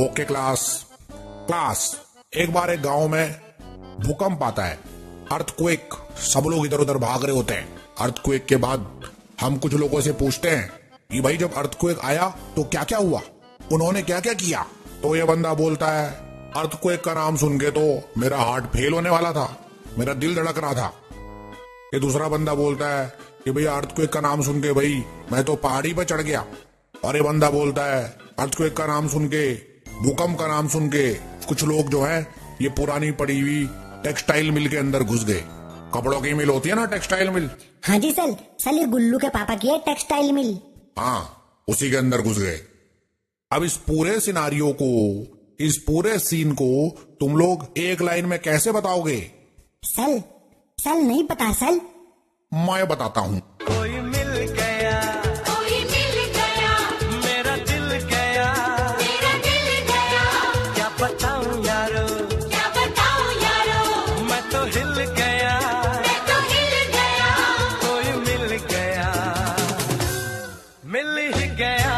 Okay class. Class, एक बार एक गाँव में भूकंप आता है। अर्थक्वेक, सब लोग इधर उधर भाग रहे होते हैं। अर्थक्वेक के बाद हम कुछ लोगों से पूछते हैं कि भाई जब अर्थक्वेक आया तो क्या क्या हुआ? उन्होंने क्या क्या किया? तो ये बंदा बोलता है, अर्थक्वेक का नाम सुन के तो मेरा हार्ट फेल होने वाला था। मेरा दिल धड़क रहा था। ये दूसरा बंदा बोलता है कि भैया, अर्थक्वेक का नाम सुन के भाई, मैं तो पहाड़ी पर चढ़ गया। और ये बंदा बोलता है, अर्थक्वेक का नाम सुन के भूकंप का नाम सुन के कुछ लोग जो है ये पुरानी पड़ी हुई टेक्सटाइल मिल के अंदर घुस गए। कपड़ों की मिल होती है ना टेक्सटाइल मिल? हाँ जी सर सर ये गुल्लू के पापा की है टेक्सटाइल मिल। हाँ उसी के अंदर घुस गए। अब इस पूरे सिनारियो को इस पूरे सीन को तुम लोग एक लाइन में कैसे बताओगे? सर सर नहीं पता सर। मैं बताता हूँ। कोई हिल गया। मैं तो हिल गया कोई मिल गया। मिल ही गया।